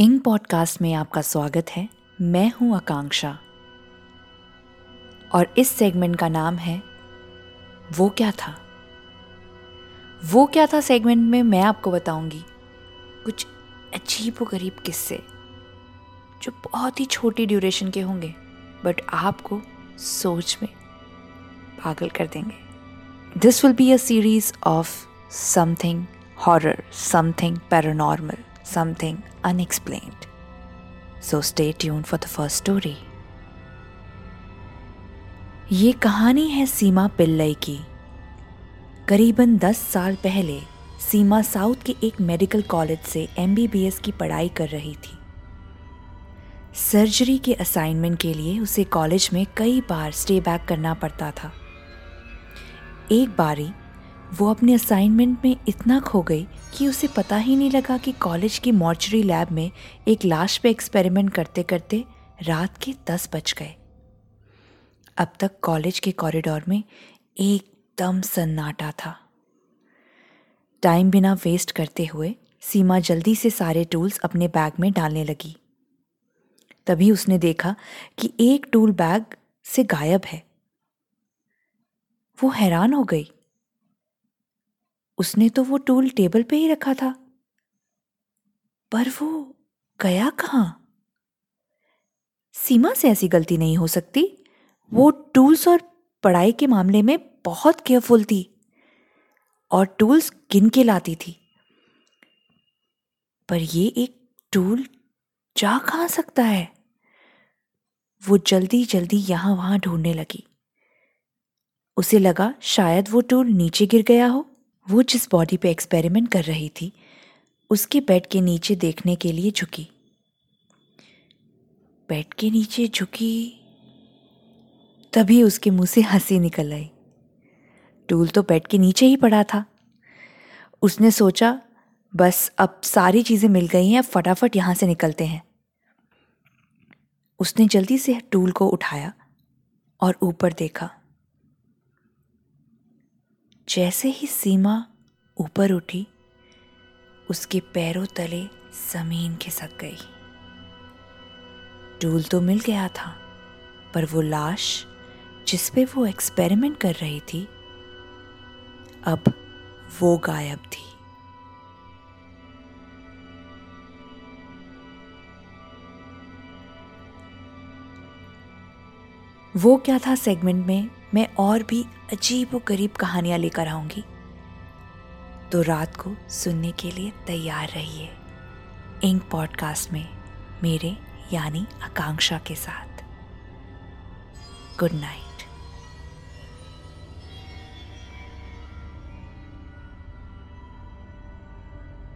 इंग पॉडकास्ट में आपका स्वागत है। मैं हूँ आकांक्षा। और इस सेगमेंट का नाम है, वो क्या था? वो क्या था सेगमेंट में मैं आपको बताऊँगी। कुछ अजीब गरीब किस्से, जो बहुत ही छोटी ड्यूरेशन के होंगे बट आपको सोच में पागल कर देंगे। This will be a series of something horror something paranormal something unexplained so stay tuned for the first story ये कहानी है सीमा पिल्लई की। करीबन 10 साल पहले सीमा साउथ के एक मेडिकल कॉलेज से एमबीबीएस की पढ़ाई कर रही थी। सर्जरी के असाइनमेंट के लिए उसे कॉलेज में कई बार स्टे बैक करना पड़ता था। एक बारी वो अपने असाइनमेंट में इतना खो गई कि उसे पता ही नहीं लगा कि कॉलेज की मॉर्चरी लैब में एक लाश पे एक्सपेरिमेंट करते करते रात के दस बज गए। अब तक कॉलेज के कॉरिडोर में एकदम सन्नाटा था। टाइम बिना वेस्ट करते हुए सीमा जल्दी से सारे टूल्स अपने बैग में डालने लगी। तभी उसने देखा कि एक टूल बैग से गायब है। वो हैरान हो गई। उसने तो वो टूल टेबल पे ही रखा था। पर वो गया कहाँ? सीमा से ऐसी गलती नहीं हो सकती। वो टूल्स और पढ़ाई के मामले में बहुत केयरफुल थी और टूल्स गिन के लाती थी। पर ये एक टूल जा कहाँ सकता है? वो जल्दी जल्दी यहाँ वहाँ ढूँढने लगी। उसे लगा शायद वो टूल नीचे गिर गया हो। वो जिस बॉडी पे एक्सपेरिमेंट कर रही थी, उसके बेड के नीचे देखने के लिए झुकी। बेड के नीचे झुकी, तभी उसके मुँह से हँसी निकल आई। टूल तो बेड के नीचे ही पड़ा था। उसने सोचा, बस अब सारी चीज़ें मिल गई हैं फटाफट यहाँ से निकलते हैं। उसने जल्दी से टूल को उठाया और ऊपर देखा। जैसे ही सीमा ऊपर उठी, उसके पैरों तले ज़मीन खिसक गई। टूल तो मिल गया था, पर वो लाश जिस पे वो एक्सपेरिमेंट कर रही थी, अब वो गायब थी। वो क्या था सेगमेंट में? मैं और भी अजीब व गरीब कहानियाँ लेकर आऊँगी। तो रात को सुनने के लिए तैयार रहिए इंक पॉडकास्ट में मेरे यानी आकांक्षा के साथ। Good night.